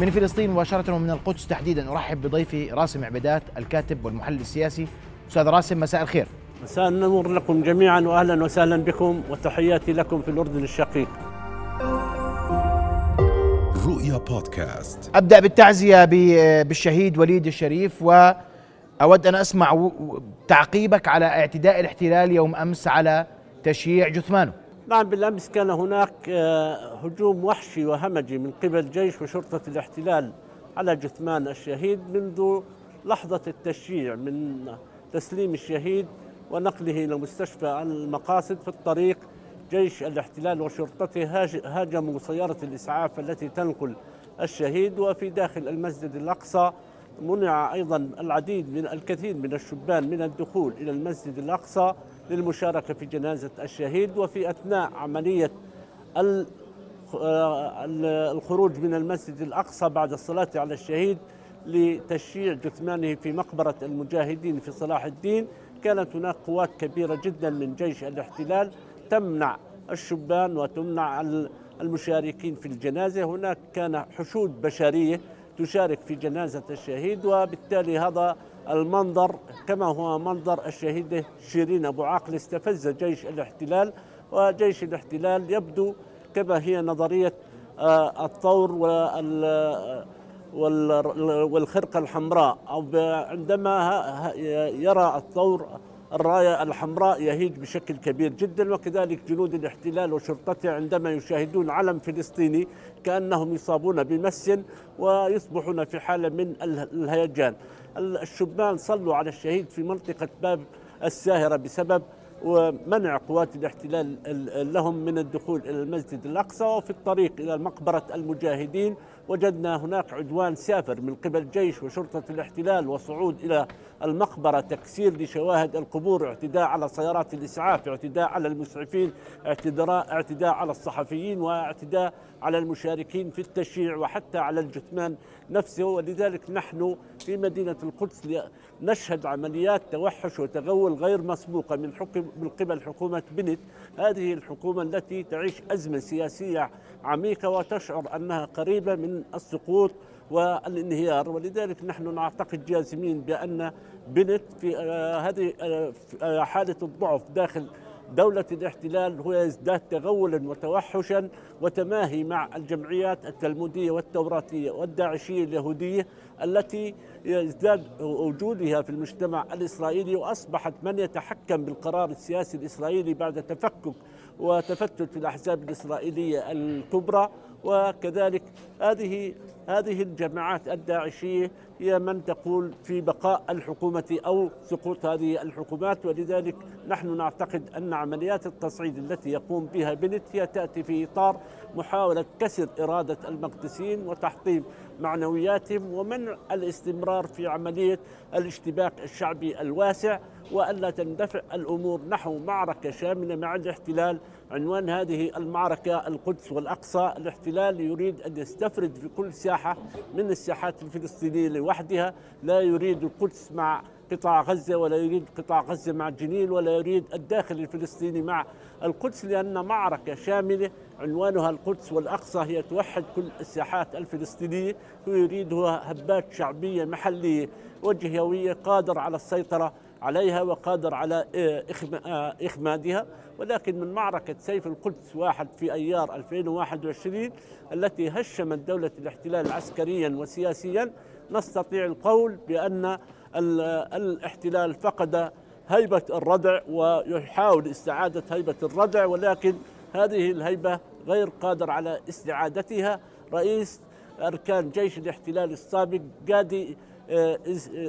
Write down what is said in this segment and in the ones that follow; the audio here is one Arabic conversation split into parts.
من فلسطين مباشرة ومن القدس تحديدا أرحب بضيفي راسم عبيدات الكاتب والمحلل السياسي أستاذ راسم مساء الخير مساء النور لكم جميعا واهلا وسهلا بكم وتحياتي لكم في الأردن الشقيق. رؤيا بودكاست أبدأ بالتعزية بالشهيد وليد الشريف وأود أن أسمع تعقيبك على اعتداء الاحتلال يوم أمس على تشييع جثمانه. نعم بالأمس كان هناك آه، هجوم وحشي وهمجي من قبل جيش وشرطة الاحتلال على جثمان الشهيد منذ لحظة التشييع من تسليم الشهيد ونقله إلى مستشفى المقاصد في الطريق. جيش الاحتلال وشرطته هاجموا سيارة الإسعاف التي تنقل الشهيد وفي داخل المسجد الأقصى منع أيضا العديد من الكثير من الشبان من الدخول إلى المسجد الأقصى. للمشاركة في جنازة الشهيد وفي أثناء عملية الخروج من المسجد الأقصى بعد الصلاة على الشهيد لتشييع جثمانه في مقبرة المجاهدين في صلاح الدين. كانت هناك قوات كبيرة جدا من جيش الاحتلال تمنع الشبان وتمنع المشاركين في الجنازة. هناك كان حشود بشرية تشارك في جنازة الشهيد وبالتالي هذا المنظر كما هو منظر الشهيدة شيرين أبو عاقل استفز جيش الاحتلال وجيش الاحتلال يبدو كما هي نظرية آه، الثور وال والخرقة الحمراء. أو عندما يرى الثور الراية الحمراء يهيج بشكل كبير جدا وكذلك جنود الاحتلال وشرطته عندما يشاهدون علم فلسطيني كأنهم يصابون بمس ويصبحون في حالة من الهيجان. الشبان صلوا على الشهيد في منطقة باب الساهرة بسبب ومنع قوات الاحتلال لهم من الدخول إلى المسجد الأقصى وفي الطريق إلى مقبرة المجاهدين وجدنا هناك عدوان سافر من قبل جيش وشرطة الاحتلال وصعود إلى المقبرة تكسير لشواهد القبور اعتداء على سيارات الإسعاف اعتداء على المسعفين اعتداء, على الصحفيين واعتداء على المشاركين في التشييع وحتى على الجثمان نفسه. ولذلك نحن في مدينة القدس نشهد عمليات توحش وتغول غير مسبوقة من حكم من قبل حكومة بنت. هذه الحكومة التي تعيش أزمة سياسية عميقة وتشعر أنها قريبة من السقوط والانهيار ولذلك نحن نعتقد جازمين بأن بنت في آه، هذه آه، حالة الضعف داخل دولة الاحتلال هو يزداد تغولا وتوحشا وتماهي مع الجمعيات التلمودية والتوراتية والداعشية اليهودية التي يزداد وجودها في المجتمع الإسرائيلي وأصبحت من يتحكم بالقرار السياسي الإسرائيلي بعد تفكك وتفتت الأحزاب الإسرائيلية الكبرى. وكذلك هذه هذه الجماعات الداعشية هي من تقول في بقاء الحكومة أو سقوط هذه الحكومات. ولذلك نحن نعتقد أن عمليات التصعيد التي يقوم بها بنت هي تأتي في إطار محاولة كسر إرادة المقدسيين وتحطيم معنوياتهم ومنع الاستمرار في عملية الاشتباك الشعبي الواسع والا تندفع الأمور نحو معركة شاملة مع الاحتلال. عنوان هذه المعركة القدس والأقصى. الاحتلال يريد أن يستفرد في كل ساحة من الساحات الفلسطينية لوحدها لا يريد القدس مع قطاع غزة ولا يريد قطاع غزة مع جنين ولا يريد الداخل الفلسطيني مع القدس لأن معركة شاملة عنوانها القدس والأقصى هي توحد كل الساحات الفلسطينية. ويريدها هبات شعبية محلية وجهوية قادر على السيطرة عليها وقادر على آه، آه، إخمادها. ولكن من معركة سيف القدس واحد في أيار 2021 التي هشمت دولة الاحتلال عسكريا وسياسيا نستطيع القول بأن الاحتلال فقد هيبة الردع ويحاول استعادة هيبة الردع ولكن هذه الهيبة غير قادر على استعادتها. رئيس أركان جيش الاحتلال السابق قادي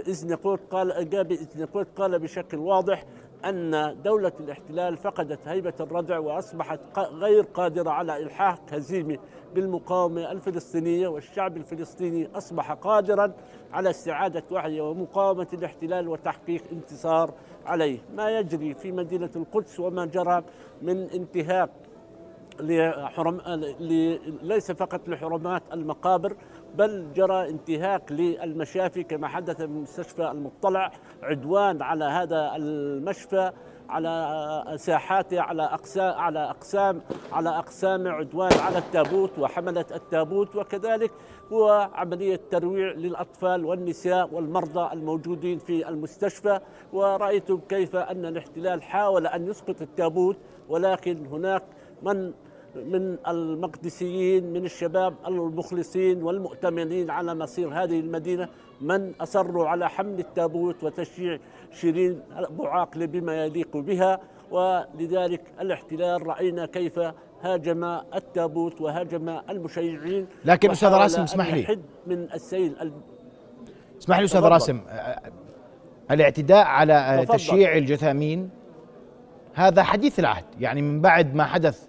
إزنقوت قال جابي إزنقوت قال بشكل واضح أن دولة الاحتلال فقدت هيبة الردع وأصبحت غير قادرة على إلحاق هزيمة بالمقاومة الفلسطينية والشعب الفلسطيني أصبح قادرا على استعادة وعيه ومقاومة الاحتلال وتحقيق انتصار عليه. ما يجري في مدينة القدس وما جرى من انتهاك لحرم ليس فقط لحرمات المقابر بل جرى انتهاك للمشافي كما حدث في مستشفى المطلع عدوان على هذا المشفى. على ساحاته على أقسام على أقسام على أقسام عدوان على التابوت وحملة التابوت. وكذلك هو عملية ترويع للأطفال والنساء والمرضى الموجودين في المستشفى. ورأيتم كيف أن الاحتلال حاول أن يسقط التابوت. ولكن هناك من من المقدسيين من الشباب المخلصين والمؤتمنين على مصير هذه المدينة من أصروا على حمل التابوت وتشييع شيرين أبو عاقلة بما يليق بها ولذلك الاحتلال رأينا كيف هاجم التابوت وهاجم المشيعين. لكن أستاذ راسم اسمح لي. من السيل اسمح لي أستاذ راسم. الاعتداء على تفضل. تشييع الجثامين هذا حديث العهد. يعني من بعد ما حدث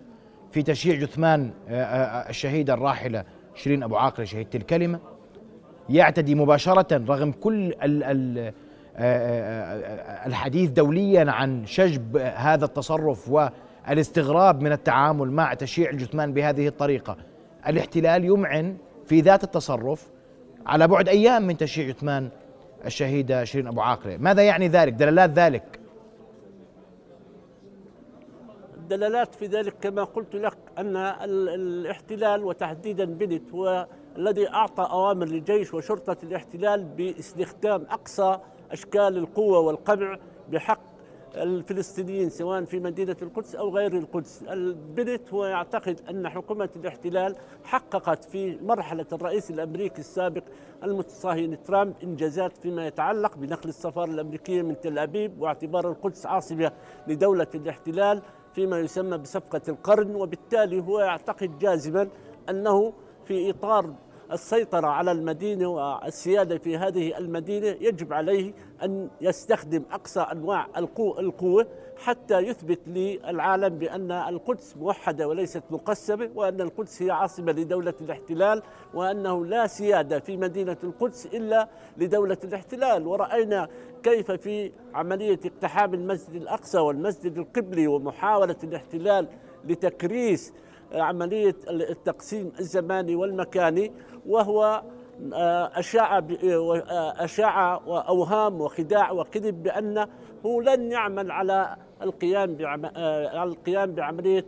في تشييع جثمان آه، آه، الشهيدة الراحلة شيرين أبو عاقلة شهيدة الكلمة يعتدي مباشرة رغم كل ال آه، الحديث دوليا عن شجب هذا التصرف والاستغراب من التعامل مع تشييع الجثمان بهذه الطريقة. الاحتلال يمعن في ذات التصرف على بعد أيام من تشييع جثمان الشهيدة شيرين أبو عاقلة ماذا يعني ذلك؟ دلالات ذلك. الدلالات في ذلك كما قلت لك أن الاحتلال وتحديدا بنت هو الذي أعطى أوامر للجيش وشرطة الاحتلال باستخدام أقصى أشكال القوة والقمع بحق الفلسطينيين سواء في مدينة القدس أو غير القدس. البنت هو يعتقد أن حكومة الاحتلال حققت في مرحلة الرئيس الأمريكي السابق المتصهين ترامب إنجازات فيما يتعلق بنقل السفارة الأمريكية من تل أبيب واعتبار القدس عاصمة لدولة الاحتلال فيما يسمى بصفقة القرن وبالتالي هو يعتقد جازما أنه في إطار السيطرة على المدينة والسيادة في هذه المدينة يجب عليه أن يستخدم أقصى أنواع القوة حتى يثبت للعالم بأن القدس موحدة وليست مقسمة وأن القدس هي عاصمة لدولة الاحتلال وأنه لا سيادة في مدينة القدس إلا لدولة الاحتلال. ورأينا كيف في عملية اقتحام المسجد الأقصى والمسجد القبلي ومحاولة الاحتلال لتكريس عملية التقسيم الزماني والمكاني وهو آه، أشاع آه، أشاع وأوهام وخداع وكذب بأنه لن يعمل على القيام آه، على القيام بعملية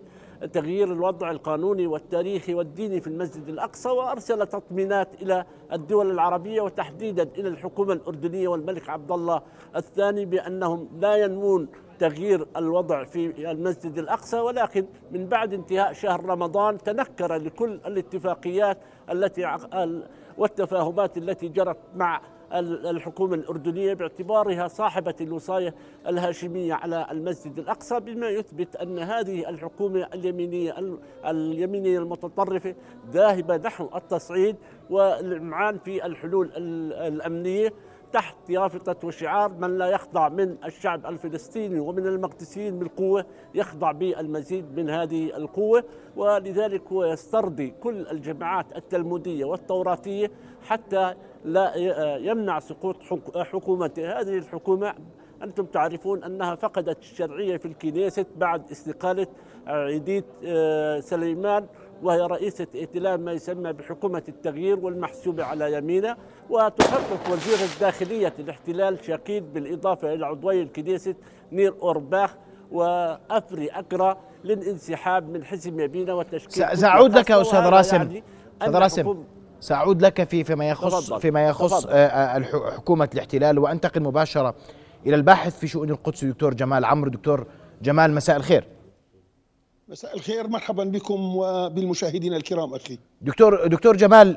تغيير الوضع القانوني والتاريخي والديني في المسجد الأقصى وأرسل تطمينات إلى الدول العربية وتحديدا إلى الحكومة الأردنية والملك عبد الله الثاني بأنهم لا ينمون تغيير الوضع في المسجد الأقصى ولكن من بعد انتهاء شهر رمضان تنكر لكل الاتفاقيات التي والتفاهمات التي جرت مع الحكومة الأردنية باعتبارها صاحبة الوصاية الهاشمية على المسجد الأقصى بما يثبت أن هذه الحكومة اليمينية اليمينية المتطرفة ذاهبة نحو التصعيد والإمعان في الحلول الأمنية. تحت يافطة وشعار من لا يخضع من الشعب الفلسطيني ومن المقدسيين بالقوة يخضع بالمزيد من هذه القوة. ولذلك هو يسترضي كل الجماعات التلمودية والتوراتية حتى لا يمنع سقوط حكومته هذه الحكومة. أنتم تعرفون أنها فقدت الشرعية في الكنيسة بعد استقالة عيديت آه، سليمان وهي رئيسة ائتلاف ما يسمى بحكومة التغيير والمحسوبة على يمينه وتخطط وزير الداخلية الاحتلال شاكيد بالإضافة إلى عضوي الكنيسة نير أورباخ وأفري أكرا للانسحاب من حزب يمينة وتشكيل سأعود لك أستاذ راسم يعني أستاذ راسم سأعود لك في فيما يخص تفضل. فيما يخص تفضل. آه، آه، حكومة الاحتلال وأنتقل مباشرة إلى الباحث في شؤون القدس دكتور جمال عمرو دكتور جمال مساء الخير مساء الخير مرحبا بكم وبالمشاهدين الكرام أخي. دكتور دكتور جمال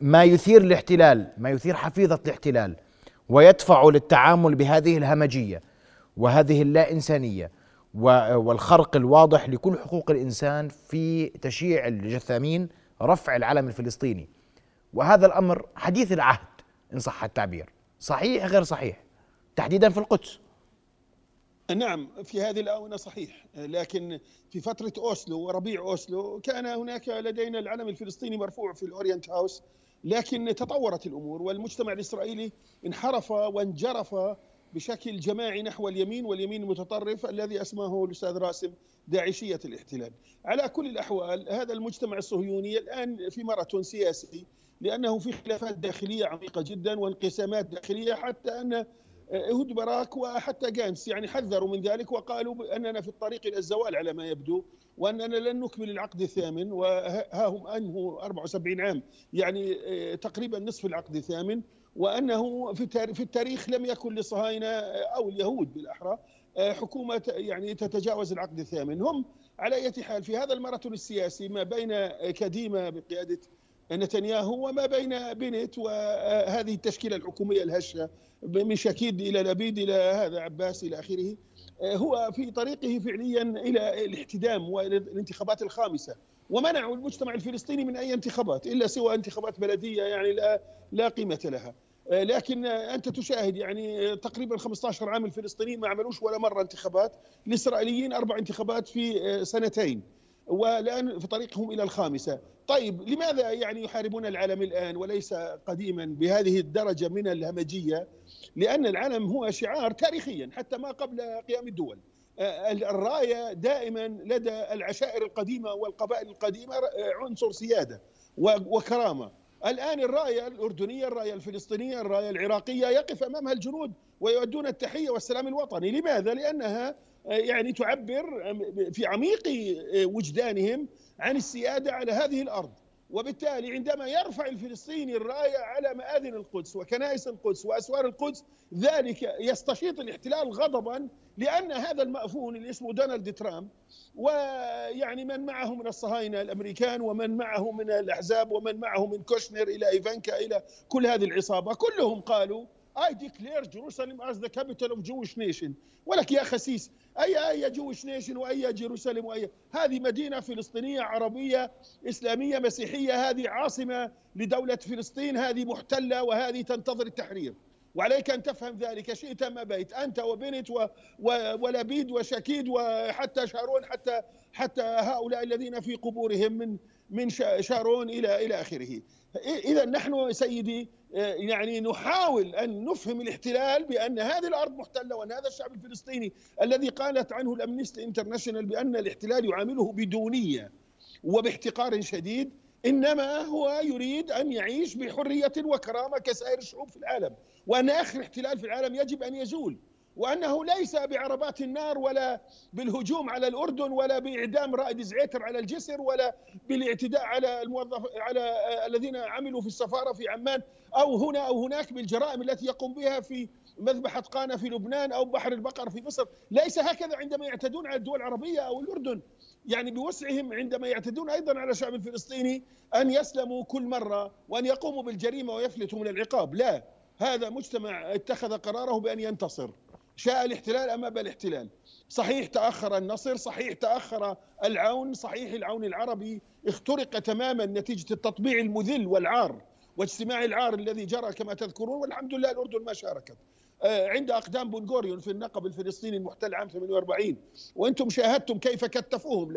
ما يثير الاحتلال ما يثير حفيظة الاحتلال ويدفع للتعامل بهذه الهمجية وهذه اللا انسانيه والخرق الواضح لكل حقوق الإنسان في تشييع الجثامين رفع العلم الفلسطيني. وهذا الأمر حديث العهد إن صح التعبير. صحيح غير صحيح؟ تحديدا في القدس. نعم في هذه الآونة صحيح لكن في فترة أوسلو وربيع أوسلو كان هناك لدينا العلم الفلسطيني مرفوع في الأورينت هاوس لكن تطورت الأمور والمجتمع الإسرائيلي انحرف وانجرف بشكل جماعي نحو اليمين واليمين المتطرف الذي أسماه الأستاذ راسم داعشية الاحتلال. على كل الأحوال هذا المجتمع الصهيوني الآن في ماراثون سياسي لأنه في خلافات داخلية عميقة جدا وانقسامات داخلية حتى أن اهود باراك وحتى جانس يعني حذروا من ذلك وقالوا أننا في الطريق إلى الزوال على ما يبدو وأننا لن نكمل العقد الثامن وها هم انهوا 74 عام يعني تقريبا نصف العقد الثامن وأنه في التاريخ لم يكن للصهاينه أو اليهود بالأحرى حكومة يعني تتجاوز العقد الثامن. هم على أي حال في هذا الماراثون السياسي ما بين كديمة بقيادة نتنياهو وما بين بنت وهذه التشكيلة الحكومية الهشة من شكيد إلى لبيد إلى هذا عباس إلى آخره هو في طريقه فعليا إلى الاحتدام والى الانتخابات الخامسة. ومنعوا المجتمع الفلسطيني من أي انتخابات إلا سوى انتخابات بلدية يعني لا لا قيمة لها. لكن أنت تشاهد يعني تقريبا 15 عام الفلسطينيين ما عملوش ولا مرة انتخابات. الإسرائيليين أربع انتخابات في سنتين. والان في طريقهم إلى الخامسة. طيب لماذا يعني يحاربون العالم الآن وليس قديما بهذه الدرجة من الهمجية؟ لأن العلم هو شعار تاريخيا حتى ما قبل قيام الدول. الراية دائما لدى العشائر القديمة والقبائل القديمة عنصر سيادة وكرامة. الآن الراية الأردنية الراية الفلسطينية الراية العراقية يقف أمامها الجنود ويؤدون التحية والسلام الوطني. لماذا؟ لأنها يعني تعبر في عميق وجدانهم عن السيادة على هذه الأرض. وبالتالي عندما يرفع الفلسطيني الرايه على مآذن القدس وكنائس القدس وأسوار القدس ذلك يستشيط الاحتلال غضبا لأن هذا المأفون اللي اسمه دونالد ترامب ويعني من معه من الصهاينة الأمريكان ومن معه من الأحزاب ومن معه من كوشنر إلى إيفانكا إلى كل هذه العصابة كلهم قالوا I declare Jerusalem as the capital of Jewish nation ولك يا خسيس أي أي Jewish nation وأي Jerusalem وأي هذه مدينة فلسطينية عربية إسلامية مسيحية هذه عاصمة لدولة فلسطين هذه محتلة وهذه تنتظر التحرير وعليك أن تفهم ذلك شئت أم أبيت أنت وبنت و... و... ولبيد وشكيد وحتى شارون حتى حتى هؤلاء الذين في قبورهم من من شارون إلى إلى آخره. اذا نحن سيدي يعني نحاول أن نفهم الاحتلال بأن هذه الأرض محتلة وأن هذا الشعب الفلسطيني الذي قالت عنه الامنستي انترناشونال بأن الاحتلال يعامله بدونية وباحتقار شديد إنما هو يريد أن يعيش بحرية وكرامة كسائر الشعوب في العالم. وأن آخر احتلال في العالم يجب أن يزول. وأنه ليس بعربات النار ولا بالهجوم على الأردن ولا بإعدام رائد زعيتر على الجسر ولا بالاعتداء على الموظف على الذين عملوا في السفارة في عمان أو هنا أو هناك بالجرائم التي يقوم بها في مذبحة قانا في لبنان أو بحر البقر في مصر، ليس هكذا عندما يعتدون على الدول العربية أو الأردن، يعني بوسعهم عندما يعتدون أيضا على الشعب الفلسطيني أن يسلموا كل مرة وأن يقوموا بالجريمة ويفلتوا من العقاب، لا، هذا مجتمع اتخذ قراره بأن ينتصر. شاء الاحتلال أم أبى الاحتلال. صحيح تأخر النصر صحيح تأخر العون صحيح العون العربي اخترق تماما نتيجة التطبيع المذل والعار واجتماع العار الذي جرى كما تذكرون والحمد لله الأردن ما شاركت. عند أقدام بنغوريون في النقب الفلسطيني المحتل عام 48 وأنتم شاهدتم كيف كتفوهم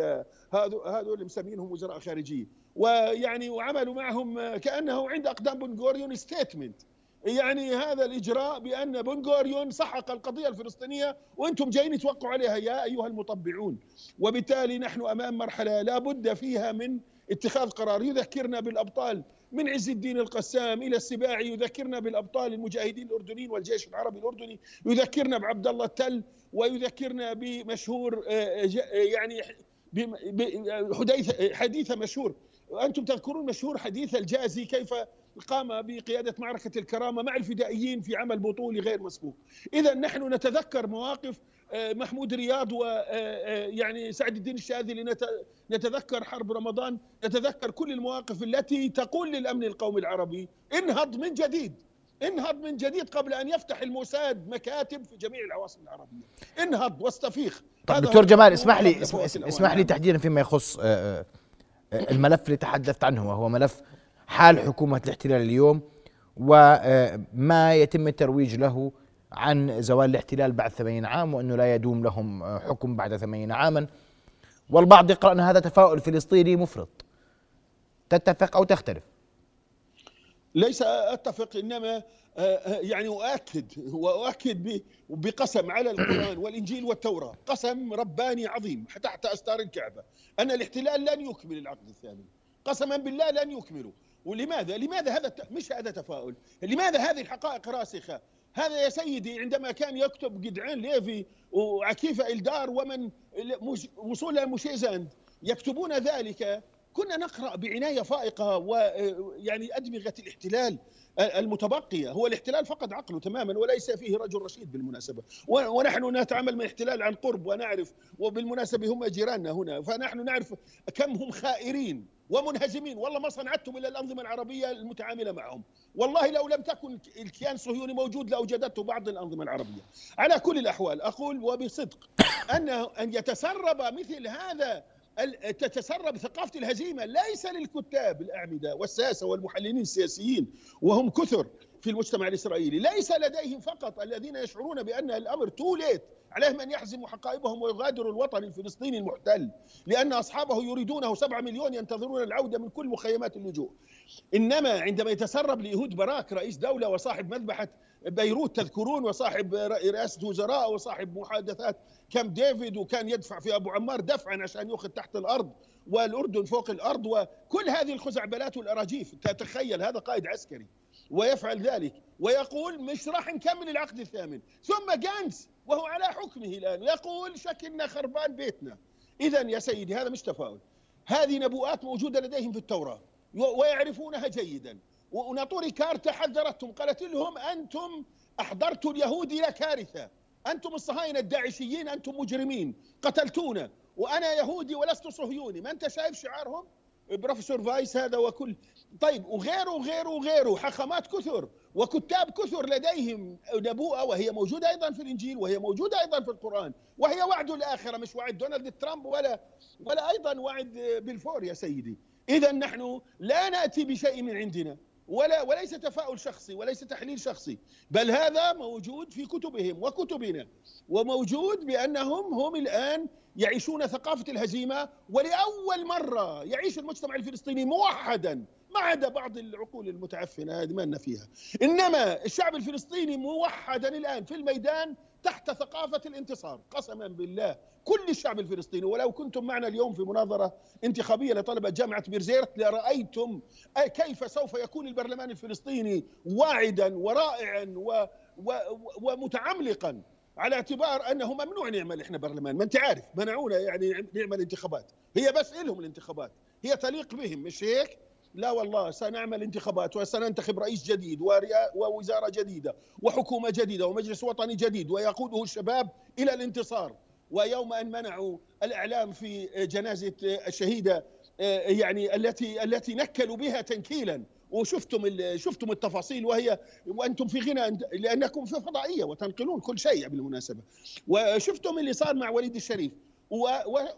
هذول اللي مسمينهم وزراء خارجية. ويعني وعملوا معهم كأنه عند أقدام بنغوريون ستيتمنت يعني هذا الإجراء بأن بنغوريون سحق القضية الفلسطينية وأنتم جايين توقعوا عليها يا أيها المطبعون. وبالتالي نحن أمام مرحلة لا بد فيها من اتخاذ قرار. يذكرنا بالأبطال من عز الدين القسام إلى السباعي يذكرنا بالأبطال المجاهدين الأردنيين والجيش العربي الأردني يذكرنا بعبد الله التل ويذكرنا بمشهور يعني حديث حديث مشهور. أنتم تذكرون مشهور حديث الجازي كيف قام بقيادة معركة الكرامة مع الفدائيين في عمل بطولي غير مسبوق. إذا نحن نتذكر مواقف محمود رياض ويعني سعد الدين الشاذلي نتذكر حرب رمضان نتذكر كل المواقف التي تقول للأمن القومي العربي انهض من جديد انهض من جديد قبل أن يفتح الموساد مكاتب في جميع العواصم العربية. انهض واستفيخ. طب دكتور جمال اسمح لي اسمح لي تحديدا فيما يخص الملف اللي تحدثت عنه وهو ملف حال حكومة الاحتلال اليوم وما يتم الترويج له عن زوال الاحتلال بعد ثمانين عام وأنه لا يدوم لهم حكم بعد ثمانين عاما. والبعض يقرأ أن هذا تفاؤل فلسطيني مفرط. تتفق أو تختلف؟ ليس أتفق إنما يعني أؤكد وأؤكد بقسم على القرآن والإنجيل والتوراة. قسم رباني عظيم تحت أستار الكعبة. أن الاحتلال لن يكمل العقد الثاني. قسما بالله لن يكملوا. ولماذا؟ لماذا هذا مش هذا تفاؤل؟ لماذا هذه الحقائق راسخة؟ هذا يا سيدي عندما كان يكتب جدعان ليفي وعكيفة إلدار ومن وصول المشيزاند يكتبون ذلك كنا نقرأ بعناية فائقة ويعني أدمغة الاحتلال المتبقية. هو الاحتلال فقد عقله تماما وليس فيه رجل رشيد بالمناسبة. ونحن نتعامل مع الاحتلال عن قرب ونعرف وبالمناسبة هم جيراننا هنا فنحن نعرف كم هم خائرين ومنهزمين. والله ما صنعتهم إلا الأنظمة العربية المتعاملة معهم. والله لو لم تكن الكيان الصهيوني موجود لأوجدته بعض الأنظمة العربية. على كل الأحوال أقول وبصدق أنه أن يتسرب مثل هذا تتسرب ثقافة الهزيمة ليس للكتاب الأعمدة والساسة والمحللين السياسيين وهم كثر في المجتمع الإسرائيلي ليس لديهم فقط الذين يشعرون بأن الأمر too late عليهم أن يحزموا حقائبهم ويغادروا الوطن الفلسطيني المحتل لأن أصحابه يريدونه سبعة مليون ينتظرون العودة من كل مخيمات اللجوء. إنما عندما يتسرب لإيهود باراك رئيس دولة وصاحب مذبحة بيروت تذكرون وصاحب رئاسة وزراء وصاحب محادثات. كم ديفيد وكان يدفع في أبو عمار دفعا عشان ياخذ تحت الأرض والأردن فوق الأرض وكل هذه الخزعبلات والأراجيف. تتخيل هذا قائد عسكري ويفعل ذلك ويقول مش راح نكمل العقد الثامن. ثم جانس وهو على حكمه الآن يقول شكلنا خربان بيتنا. اذا يا سيدي هذا مش تفاؤل. هذه نبوءات موجودة لديهم في التوراة ويعرفونها جيدا. وناطوري كارتا حذرتهم قالت لهم أنتم احضرتوا اليهود إلى كارثة. أنتم الصهاينة الداعشيين أنتم مجرمين قتلتونا. وأنا يهودي ولست صهيوني. ما أنت شايف شعارهم؟ بروفيسور فايس هذا وكل. طيب وغيره وغيره وغيره. حخامات كثر وكتاب كثر لديهم نبوءة وهي موجودة أيضا في الإنجيل وهي موجودة أيضا في القرآن وهي وعد الآخرة. مش وعد دونالد ترامب ولا ولا أيضا وعد بلفور يا سيدي. إذا نحن لا نأتي بشيء من عندنا. ولا وليس تفاؤل شخصي وليس تحليل شخصي بل هذا موجود في كتبهم وكتبنا وموجود بأنهم هم الآن يعيشون ثقافة الهزيمة ولأول مرة يعيش المجتمع الفلسطيني موحدا ما عدا بعض العقول المتعفنة هذه ما لنا فيها. إنما الشعب الفلسطيني موحدا الآن في الميدان تحت ثقافة الانتصار. قسما بالله كل الشعب الفلسطيني ولو كنتم معنا اليوم في مناظرة انتخابية لطلبة جامعة بيرزيرت لرأيتم كيف سوف يكون البرلمان الفلسطيني واعدا ورائعا و و ومتعملقا على اعتبار أنه ممنوع نعمل إحنا برلمان ما أنت عارف منعونا يعني نعمل انتخابات. هي بس لهم الانتخابات هي تليق بهم مش هيك؟ لا والله سنعمل انتخابات وسننتخب رئيس جديد ووزارة جديدة وحكومة جديدة ومجلس وطني جديد ويقوده الشباب إلى الانتصار. ويوم أن منعوا الإعلام في جنازة الشهيدة يعني التي التي نكلوا بها تنكيلا. وشفتم شفتم التفاصيل وهي وأنتم في غنى لأنكم في فضائية وتنقلون كل شيء بالمناسبة. وشفتم اللي صار مع وليد الشريف.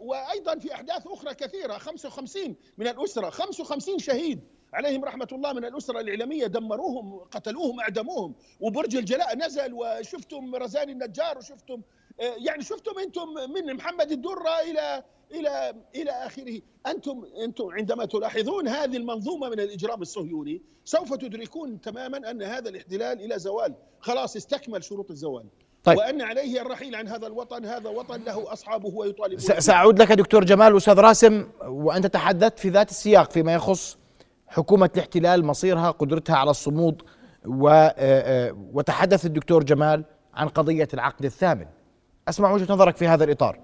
وأيضا في أحداث أخرى كثيرة 55 من الأسرة 55 شهيد عليهم رحمة الله من الأسرة الإعلامية دمروهم قتلوهم أعدموهم وبرج الجلاء نزل وشفتم رزان النجار وشفتم يعني شفتم أنتم من محمد الدرة إلى إلى إلى آخره. أنتم أنتم عندما تلاحظون هذه المنظومة من الإجرام الصهيوني سوف تدركون تماما أن هذا الاحتلال إلى زوال. خلاص استكمل شروط الزوال. طيب. وأن عليه الرحيل عن هذا الوطن هذا وطن له أصحابه ويطالبون سأعود لك دكتور جمال. أستاذ راسم وأنت تحدثت في ذات السياق فيما يخص حكومة الاحتلال مصيرها قدرتها على الصمود وتحدث الدكتور جمال عن قضية العقد الثامن. أسمع وجهة نظرك في هذا الإطار.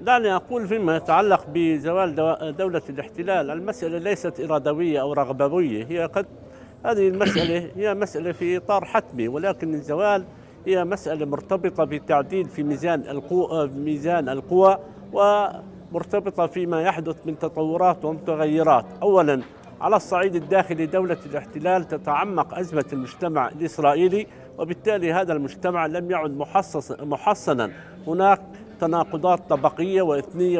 دعني أقول فيما يتعلق بزوال دولة الاحتلال. المسألة ليست إرادوية أو رغبوية هي قد هذه المسألة هي مسألة في إطار حتمي ولكن الزوال هي مسألة مرتبطة بتعديل في ميزان القوى ميزان القوى ومرتبطة فيما يحدث من تطورات ومتغيرات. أولا على الصعيد الداخلي دولة الاحتلال تتعمق أزمة المجتمع الإسرائيلي وبالتالي هذا المجتمع لم يعد محصص محصنا. هناك تناقضات طبقية وإثنية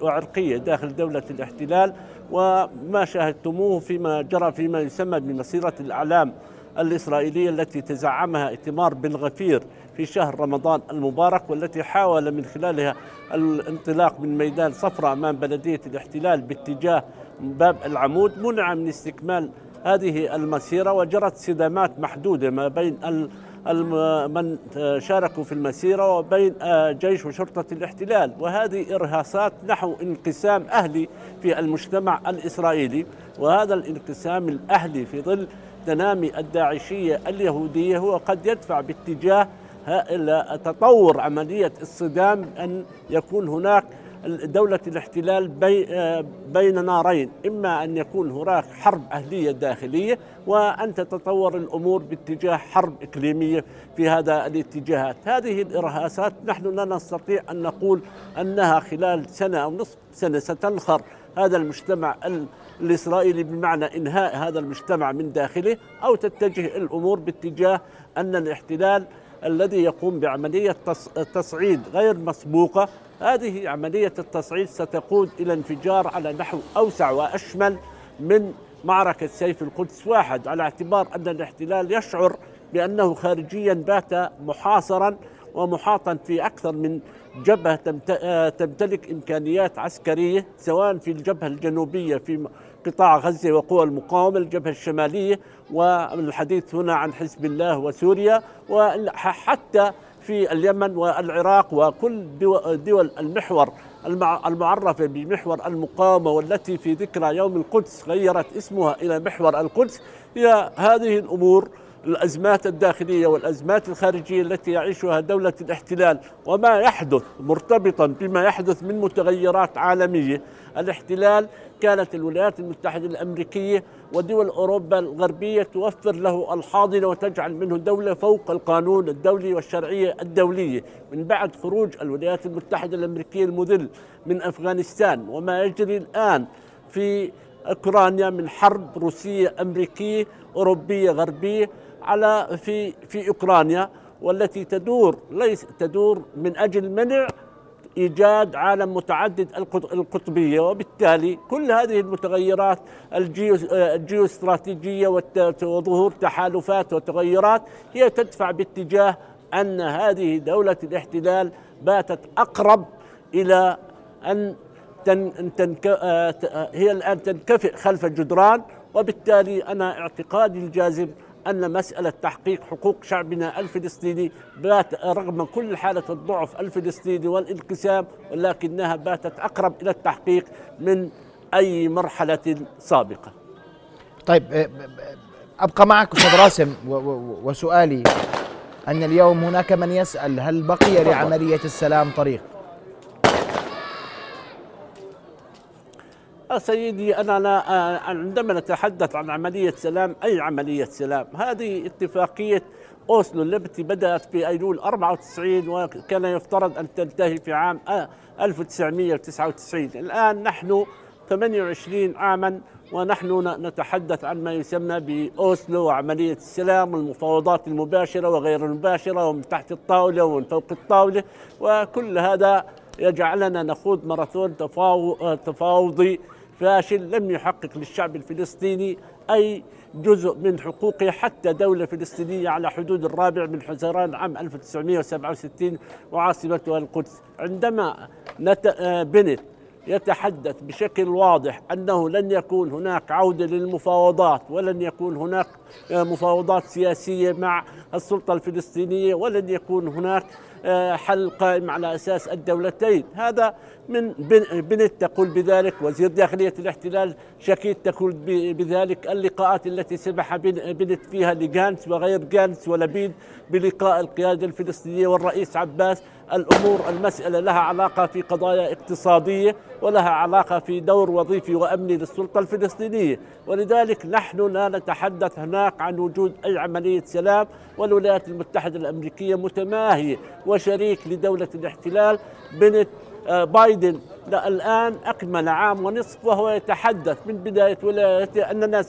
وعرقية داخل دولة الاحتلال وما شاهدتموه فيما جرى فيما يسمى بمسيرة الأعلام الإسرائيلية التي تزعمها ائتمار بن غفير في شهر رمضان المبارك والتي حاول من خلالها الانطلاق من ميدان صفرة أمام بلدية الاحتلال باتجاه باب العمود منع من استكمال هذه المسيرة وجرت صدامات محدودة ما بين من شاركوا في المسيرة وبين جيش وشرطة الاحتلال. وهذه إرهاصات نحو انقسام أهلي في المجتمع الإسرائيلي. وهذا الانقسام الأهلي في ظل تنامي الداعشية اليهودية هو قد يدفع باتجاه تطور عملية الصدام أن يكون هناك دولة الاحتلال بي بين نارين إما أن يكون هناك حرب أهلية داخلية وأن تتطور الأمور باتجاه حرب إقليمية في هذا الاتجاهات. هذه الإرهاسات نحن لا نستطيع أن نقول أنها خلال سنة أو نصف سنة ستنخر هذا المجتمع الإسرائيلي بمعنى إنهاء هذا المجتمع من داخله أو تتجه الأمور باتجاه أن الاحتلال الذي يقوم بعملية تصعيد غير مسبوقة. هذه عملية التصعيد ستقود إلى انفجار على نحو أوسع وأشمل من معركة سيف القدس. واحد على اعتبار أن الاحتلال يشعر بأنه خارجيا بات محاصرا ومحاطا في أكثر من جبهة تمتلك إمكانيات عسكرية سواء في الجبهة الجنوبية في قطاع غزة وقوى المقاومة الجبهة الشمالية والحديث هنا عن حزب الله وسوريا وحتى في اليمن والعراق وكل دول المحور المعرفة بمحور المقاومة والتي في ذكرى يوم القدس غيرت اسمها إلى محور القدس. هي هذه الأمور الأزمات الداخلية والأزمات الخارجية التي يعيشها دولة الاحتلال وما يحدث مرتبطا بما يحدث من متغيرات عالمية. الاحتلال كانت الولايات المتحدة الأمريكية ودول أوروبا الغربية توفر له الحاضنة وتجعل منه دولة فوق القانون الدولي والشرعية الدولية. من بعد خروج الولايات المتحدة الأمريكية المذل من أفغانستان وما يجري الآن في أوكرانيا من حرب روسية أمريكية أوروبية غربية على في في أوكرانيا والتي تدور ليس تدور من أجل منع إيجاد عالم متعدد القطبية. وبالتالي كل هذه المتغيرات الجيو استراتيجيه وظهور تحالفات وتغيرات هي تدفع باتجاه أن هذه دولة الاحتلال باتت أقرب إلى أن تنك... هي الآن تنكفئ خلف الجدران وبالتالي أنا اعتقادي الجازم أن مسألة تحقيق حقوق شعبنا الفلسطيني بات رغم كل حالة الضعف الفلسطيني والانقسام ولكنها باتت أقرب إلى التحقيق من أي مرحلة سابقة طيب آه، أبقى معك أستاذ راسم وسؤالي أن اليوم هناك من يسأل هل بقي لعملية السلام طريق؟ سيدي أنا لا آه، عندما نتحدث عن عملية سلام أي عملية سلام؟ هذه اتفاقية أوسلو التي بدأت في أيلول 94 وكان يفترض أن تنتهي في عام 1999 آه، الآن نحن 28 عاما ونحن نتحدث عن ما يسمى بأوسلو وعملية السلام والمفاوضات المباشرة وغير المباشرة ومن تحت الطاولة ومن فوق الطاولة. وكل هذا يجعلنا نخوض ماراثون تفاوضي فاشل لم يحقق للشعب الفلسطيني أي جزء من حقوقه حتى دولة فلسطينية على حدود الرابع من حزيران عام 1967 وعاصمتها القدس. عندما بنت يتحدث بشكل واضح أنه لن يكون هناك عودة للمفاوضات ولن يكون هناك مفاوضات سياسية مع السلطة الفلسطينية ولن يكون هناك آه، حل قائم على أساس الدولتين. هذا من بنت تقول بذلك وزير داخلية الاحتلال شكيت تقول بذلك. اللقاءات التي سمح بنت فيها لجانس وغير جانس ولبيد بلقاء القيادة الفلسطينية والرئيس عباس الأمور المسألة لها علاقة في قضايا اقتصادية ولها علاقة في دور وظيفي وأمني للسلطة الفلسطينية. ولذلك نحن لا نتحدث هناك عن وجود أي عملية سلام. والولايات المتحدة الأمريكية متماهية وشريك لدولة الاحتلال بنت آه، بايدن. الآن أكمل عام ونصف وهو يتحدث من بداية ولايته أننا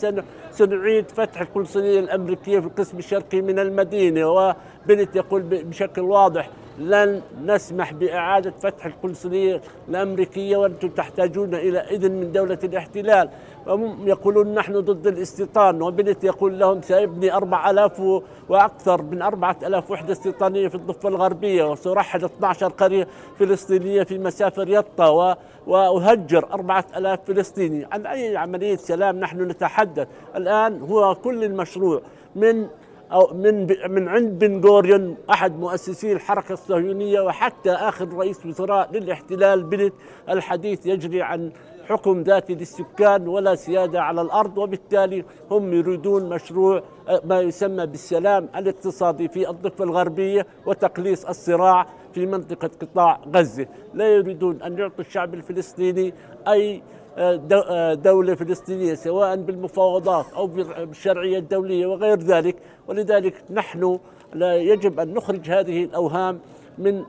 سنعيد فتح القنصلية الأمريكية في القسم الشرقي من المدينة. وبنت يقول بشكل واضح لن نسمح بإعادة فتح القنصلية الأمريكية وأنتم تحتاجون إلى إذن من دولة الاحتلال. وهم يقولون نحن ضد الاستيطان وبنت يقول لهم سيبني أربع ألاف وأكثر من أربعة ألاف وحدة استيطانية في الضفة الغربية وسرحل 12 قرية فلسطينية في مسافة يطا وأهجر أربعة ألاف فلسطيني. عن أي عملية سلام نحن نتحدث؟ الآن هو كل المشروع من أو من من عند بن غوريون أحد مؤسسي الحركة الصهيونية وحتى آخر رئيس وزراء للاحتلال بنت الحديث يجري عن حكم ذاتي للسكان ولا سيادة على الأرض وبالتالي هم يريدون مشروع آه، ما يسمى بالسلام الاقتصادي في الضفة الغربية وتقليص الصراع في منطقة قطاع غزة. لا يريدون أن يعطوا الشعب الفلسطيني أي آه، آه، دولة فلسطينية سواء بالمفاوضات أو بالشرعية الدولية وغير ذلك. ولذلك نحن لا يجب أن نخرج هذه الأوهام من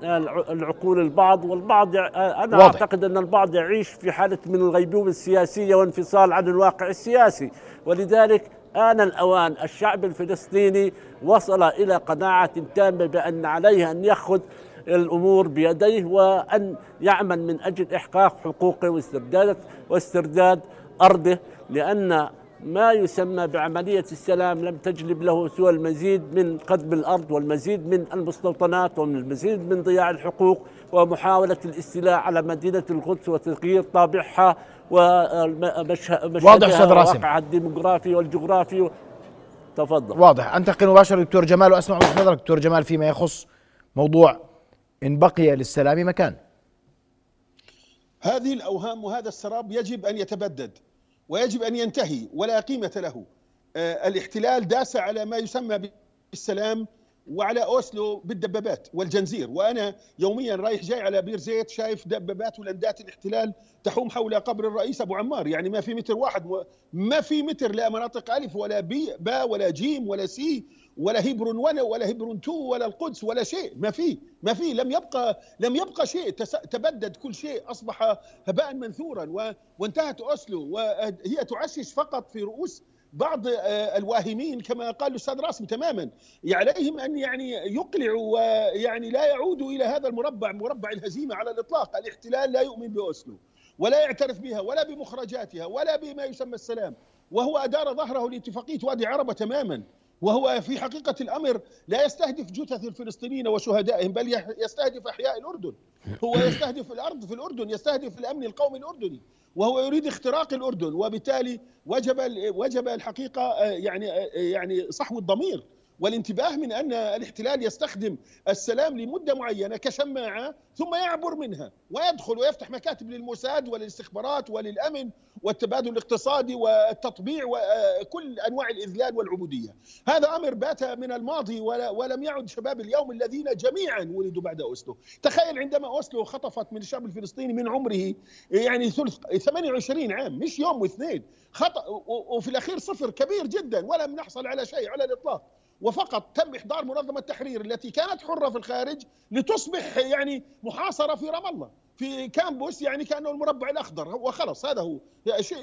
العقول البعض. والبعض أنا واضح. أعتقد أن البعض يعيش في حالة من الغيبوبه السياسيه وانفصال عن الواقع السياسي. ولذلك آن الأوان الشعب الفلسطيني وصل إلى قناعة تامة بأن عليه أن يأخذ الأمور بيديه وأن يعمل من أجل إحقاق حقوقه واسترداد واسترداد أرضه لأن ما يسمى بعملية السلام لم تجلب له سوى المزيد من قدم الأرض والمزيد من المستوطنات والمزيد من ضياع الحقوق ومحاولة الاستيلاء على مدينة القدس وتغيير طابعها ومشهدها الديموغرافي والجغرافي. تفضل. واضح. أنتقل مباشرة دكتور جمال وأسمع وجهة نظرك دكتور جمال فيما يخص موضوع إن بقي للسلام مكان. هذه الأوهام وهذا السراب يجب أن يتبدد ويجب أن ينتهي ولا قيمة له. آه، الاحتلال داس على ما يسمى بالسلام وعلى أوسلو بالدبابات والجنزير. وأنا يوميا رايح جاي على بير زيت شايف دبابات ولندات الاحتلال تحوم حول قبر الرئيس أبو عمار. يعني ما في متر واحد ما في متر لا مناطق ألف ولا B با ولا جيم ولا C ولا Hebron ولا ولا Hebron two ولا القدس ولا شيء ما في ما في لم يبقى لم يبقى شيء. تبدد كل شيء أصبح هباء منثورا وانتهت أوسلو. وهي تعشش فقط في رؤوس بعض آه، الواهمين كما قال الأستاذ راسم تماما. عليهم أن يعني يقلعوا ويعني لا يعودوا إلى هذا المربع مربع الهزيمة على الإطلاق، الاحتلال لا يؤمن بأوسلو ولا يعترف بها ولا بمخرجاتها ولا بما يسمى السلام. وهو أدار ظهره لاتفاقية وادي عربة تماما. وهو في حقيقة الأمر لا يستهدف جثث الفلسطينيين وشهدائهم بل يستهدف أحياء الأردن. هو يستهدف الأرض في الأردن يستهدف الأمن القومي الأردني وهو يريد اختراق الأردن وبالتالي وجب وجب الحقيقة آه، يعني آه، يعني صحو الضمير. والانتباه من أن الاحتلال يستخدم السلام لمدة معينة كشماعه ثم يعبر منها ويدخل ويفتح مكاتب للموساد وللاستخبارات وللأمن والتبادل الاقتصادي والتطبيع وكل أنواع الإذلال والعبودية. هذا أمر بات من الماضي ولم يعد شباب اليوم الذين جميعا ولدوا بعد أوسلو. تخيل عندما أوسلو خطفت من الشعب الفلسطيني من عمره يعني ثلث 28 عام مش يوم واثنين خطأ وفي الأخير صفر كبير جدا ولم نحصل على شيء على الإطلاق. وفقط تم إحضار منظمة التحرير التي كانت حرة في الخارج لتصبح يعني محاصرة في رام الله في كامبوس يعني كأنه المربع الأخضر. وخلص هذا هو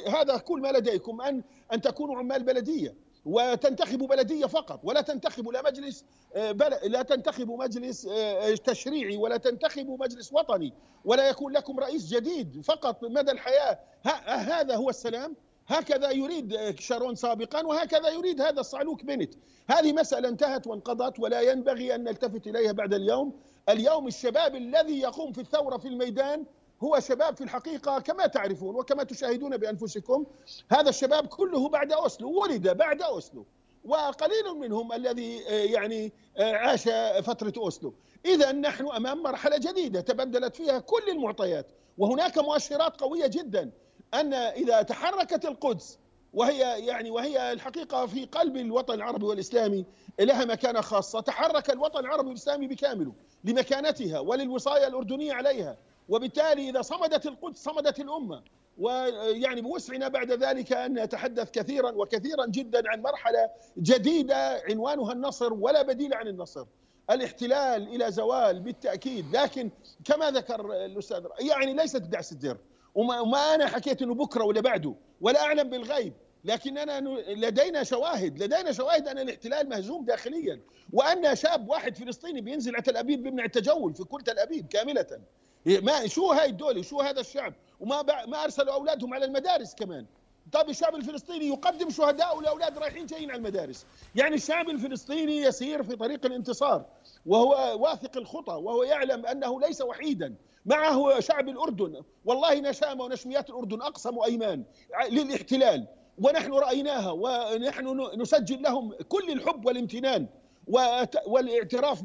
هذا كل ما لديكم أن أن تكونوا عمال بلدية وتنتخبوا بلدية فقط ولا تنتخبوا لا مجلس آه، لا تنتخبوا مجلس آه، تشريعي ولا تنتخبوا مجلس وطني ولا يكون لكم رئيس جديد فقط مدى الحياة. هذا هو السلام. هكذا يريد شارون سابقا وهكذا يريد هذا الصعلوك بنت. هذه مسألة انتهت وانقضت ولا ينبغي أن نلتفت إليها بعد اليوم. اليوم الشباب الذي يقوم في الثورة في الميدان هو شباب في الحقيقة كما تعرفون وكما تشاهدون بأنفسكم. هذا الشباب كله بعد أوسلو ولد بعد أوسلو وقليل منهم الذي يعني عاش فترة أوسلو. إذا نحن أمام مرحلة جديدة تبدلت فيها كل المعطيات وهناك مؤشرات قوية جدا. أن إذا تحركت القدس وهي يعني وهي الحقيقة في قلب الوطن العربي والإسلامي لها مكانة خاصة تحرك الوطن العربي والإسلامي بكامله لمكانتها وللوصايه الأردنية عليها. وبالتالي إذا صمدت القدس صمدت الأمة ويعني بوسعنا بعد ذلك أن نتحدث كثيرا وكثيرا جدا عن مرحلة جديدة عنوانها النصر ولا بديل عن النصر. الاحتلال إلى زوال بالتأكيد لكن كما ذكر الأستاذ يعني ليست دعس الدر وما, أنا حكيت إنه بكرة ولا بعده ولا أعلم بالغيب لكننا لدينا شواهد لدينا شواهد أن الاحتلال مهزوم داخليا وأن شاب واحد فلسطيني بينزل على تل أبيب بيمنع التجول في كل تل أبيب كاملة. ما شو هاي الدولة شو هذا الشعب؟ وما ما أرسلوا أولادهم على المدارس كمان. طب الشعب الفلسطيني يقدم شهداء لاولاد رايحين جايين على المدارس. يعني الشعب الفلسطيني يسير في طريق الانتصار وهو واثق الخطى وهو يعلم أنه ليس وحيدا. معه شعب الأردن. والله نشامة ونشميات الأردن أقسموا أيمان للاحتلال. ونحن رأيناها ونحن نسجل لهم كل الحب والامتنان والاعتراف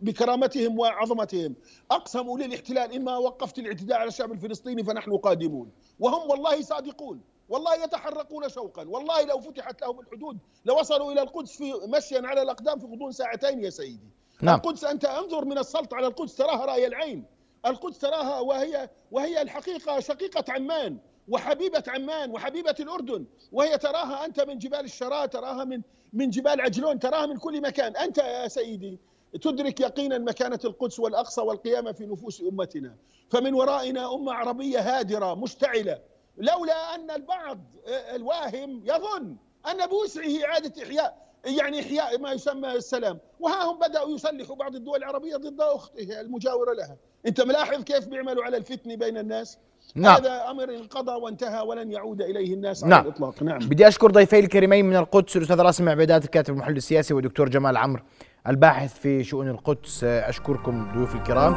بكرامتهم وعظمتهم. أقسموا للاحتلال إما وقفت الاعتداء على الشعب الفلسطيني فنحن قادمون. وهم والله صادقون والله يتحرقون شوقا. والله لو فتحت لهم الحدود لوصلوا إلى القدس في مشيا على الأقدام في غضون ساعتين يا سيدي. نعم. القدس أنت أنظر من السلط على القدس تراها رأي العين. القدس تراها وهي وهي الحقيقة شقيقة عمان وحبيبة عمان وحبيبة الأردن وهي تراها أنت من جبال الشراء تراها من من جبال عجلون تراها من كل مكان. أنت يا سيدي تدرك يقينا مكانة القدس والأقصى والقيامة في نفوس أمتنا. فمن ورائنا أمة عربية هادرة مشتعلة. لولا أن البعض الواهم يظن أن بوسعه إعادة إحياء يعني إحياء ما يسمى السلام. وها هم بدأوا يسلحوا بعض الدول العربية ضد أخته المجاورة لها. أنت ملاحظ كيف بيعملوا على الفتنة بين الناس؟ نعم. هذا أمر انقضى وانتهى ولن يعود إليه الناس نعم. على الإطلاق. نعم. بدي أشكر ضيفي الكريمين من القدس الأستاذ راسم عبيدات الكاتب المحلل السياسي ودكتور جمال عمرو الباحث في شؤون القدس. أشكركم ضيوف الكرام.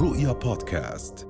رؤيا بودكاست.